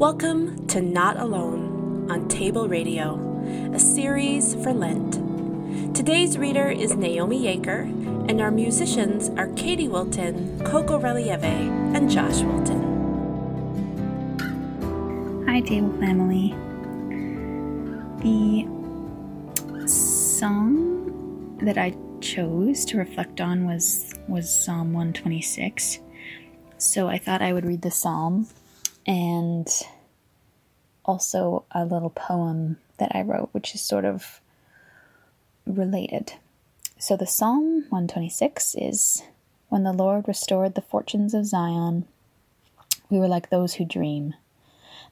Welcome to Not Alone on Table Radio, a series for Lent. Today's reader is Naomi Yaker, and our musicians are Katie Wilton, Coco Relieve, and Josh Wilton. Hi, Table Family. The song that I chose to reflect on was was Psalm 126. So I thought I would read the psalm and also a little poem that I wrote, which is sort of related. So the Psalm 126 is When the Lord restored the fortunes of Zion, we were like those who dream.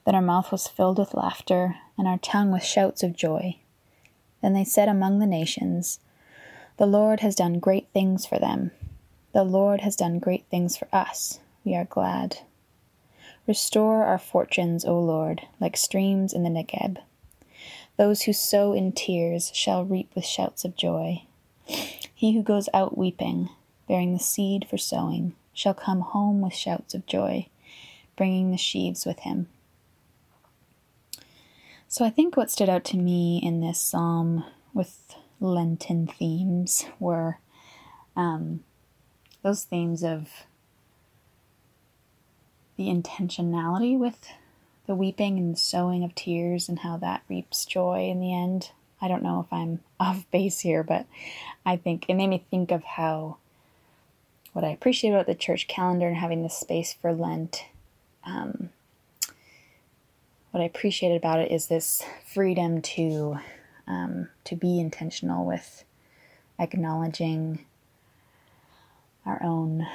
Then our mouth was filled with laughter, and our tongue with shouts of joy. Then they said among the nations, The Lord has done great things for them. The Lord has done great things for us. We are glad. Restore our fortunes, O Lord, like streams in the Negeb. Those who sow in tears shall reap with shouts of joy. He who goes out weeping, bearing the seed for sowing, shall come home with shouts of joy, bringing the sheaves with him. So I think what stood out to me in this psalm with Lenten themes were um, those themes of the intentionality with the weeping and sowing of tears and how that reaps joy in the end. I don't know if I'm off base here, but I think it made me think of how what I appreciate about the church calendar and having this space for Lent. Um, what I appreciated about it is this freedom to um, to be intentional with acknowledging our own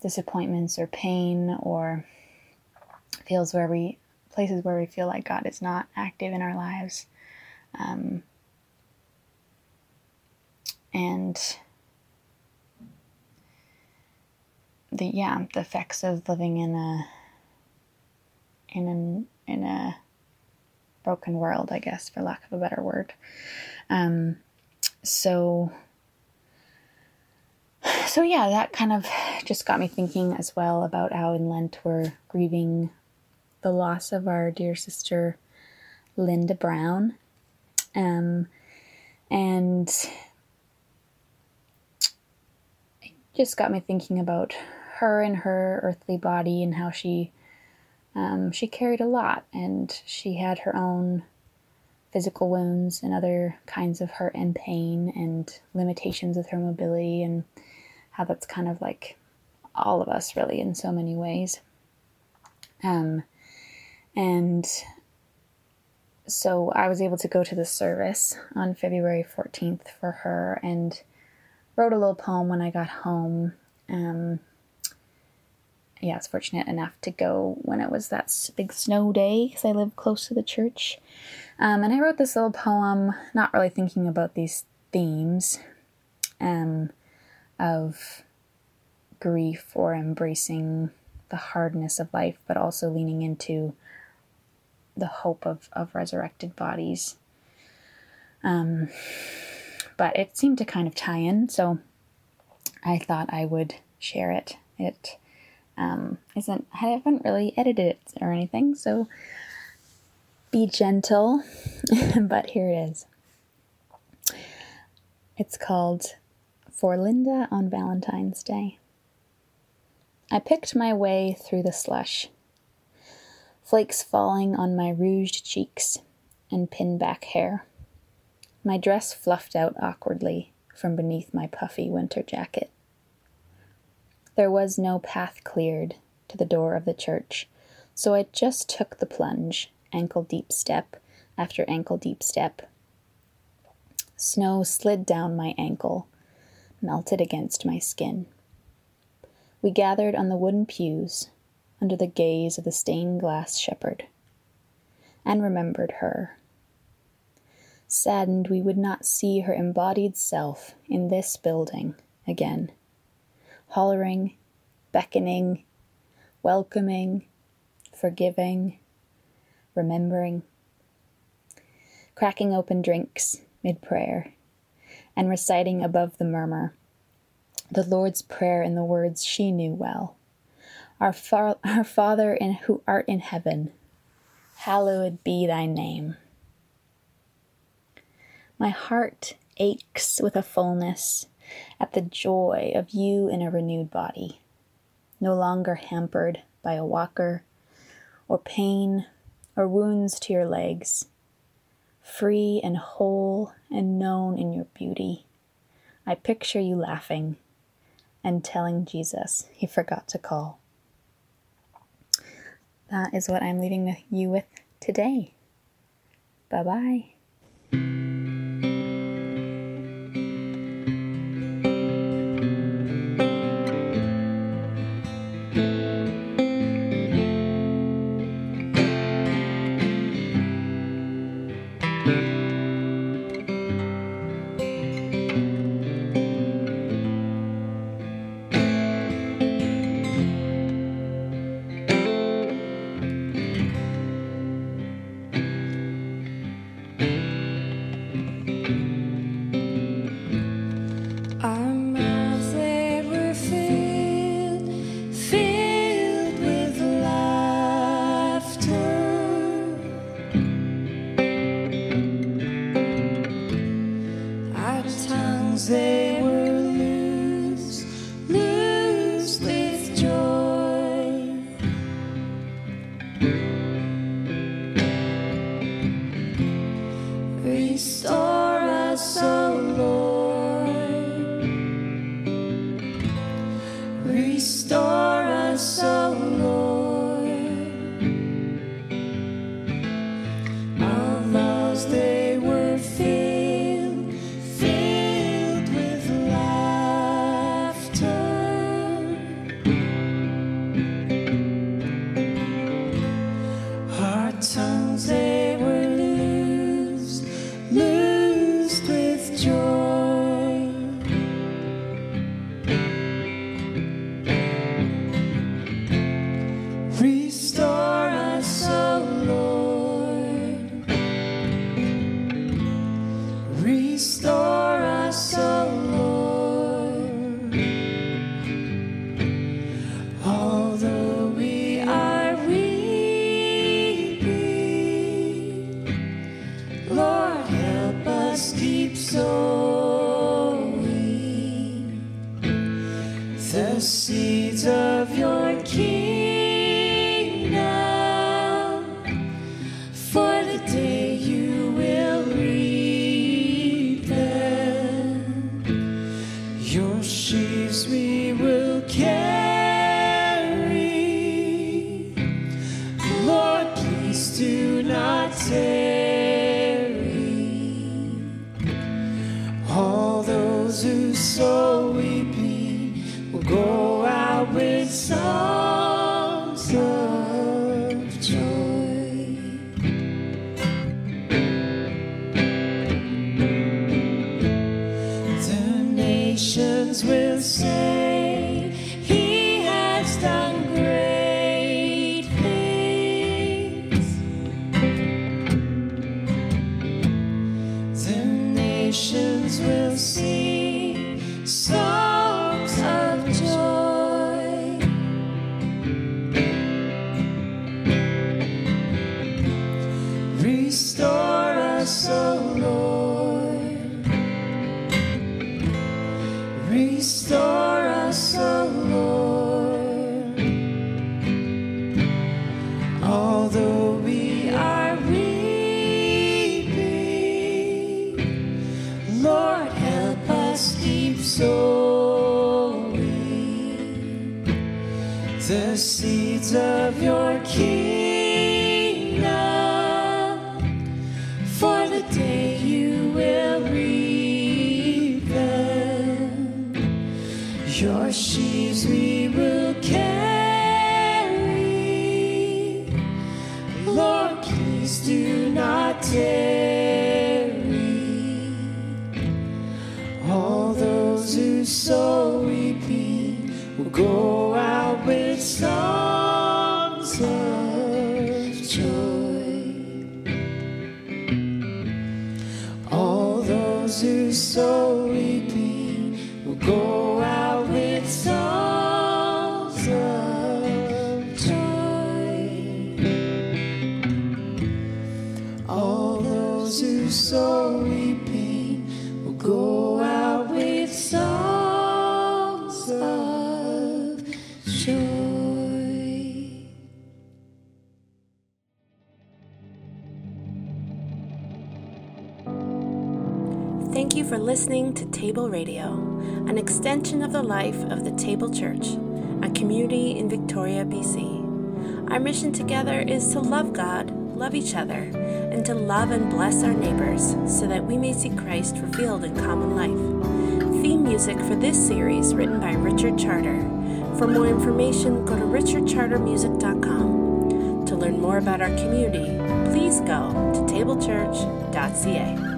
disappointments or pain or feels where we places where we feel like God is not active in our lives. Um, and the yeah, the effects of living in a in an in a broken world, I guess, for lack of a better word. Um, so so yeah, that kind of just got me thinking as well about how in Lent we're grieving the loss of our dear sister Linda Brown. Um, and it just got me thinking about her and her earthly body and how she um, she carried a lot and she had her own physical wounds and other kinds of hurt and pain and limitations with her mobility and how that's kind of like all of us really in so many ways. Um, and so I was able to go to the service on February 14th for her and wrote a little poem when I got home. Um, yeah, I was fortunate enough to go when it was that big snow day because I live close to the church. Um, and I wrote this little poem, not really thinking about these themes um, of grief or embracing the hardness of life, but also leaning into the hope of, of resurrected bodies. Um, but it seemed to kind of tie in, so I thought I would share it. It um, isn't, I haven't really edited it or anything, so be gentle, but here it is. It's called For Linda on Valentine's Day. I picked my way through the slush flakes falling on my rouged cheeks and pin back hair. My dress fluffed out awkwardly from beneath my puffy winter jacket. There was no path cleared to the door of the church, so I just took the plunge, ankle deep step after ankle deep step. Snow slid down my ankle, melted against my skin. We gathered on the wooden pews, under the gaze of the stained glass shepherd, and remembered her. Saddened we would not see her embodied self in this building again, hollering, beckoning, welcoming, forgiving, remembering, cracking open drinks mid prayer, and reciting above the murmur the Lord's Prayer in the words she knew well our, our Father in, who art in heaven, hallowed be thy name. My heart aches with a fullness at the joy of you in a renewed body, no longer hampered by a walker, or pain, or wounds to your legs, free and whole and known in your beauty. I picture you laughing and telling Jesus he forgot to call. That is what I'm leaving you with today. Bye bye. nations will sing songs of joy. Restore us, O Lord. Restore us, O of your kingdom for the day you will reap them. Your sheaves we will carry. Lord, please do not tarry. All those who sow. will go out with songs of joy. Thank you for listening to Table Radio, an extension of the life of the Table Church, a community in Victoria, BC. Our mission together is to love God love each other, and to love and bless our neighbors so that we may see Christ revealed in common life. Theme music for this series written by Richard Charter. For more information, go to richardchartermusic.com. To learn more about our community, please go to tablechurch.ca.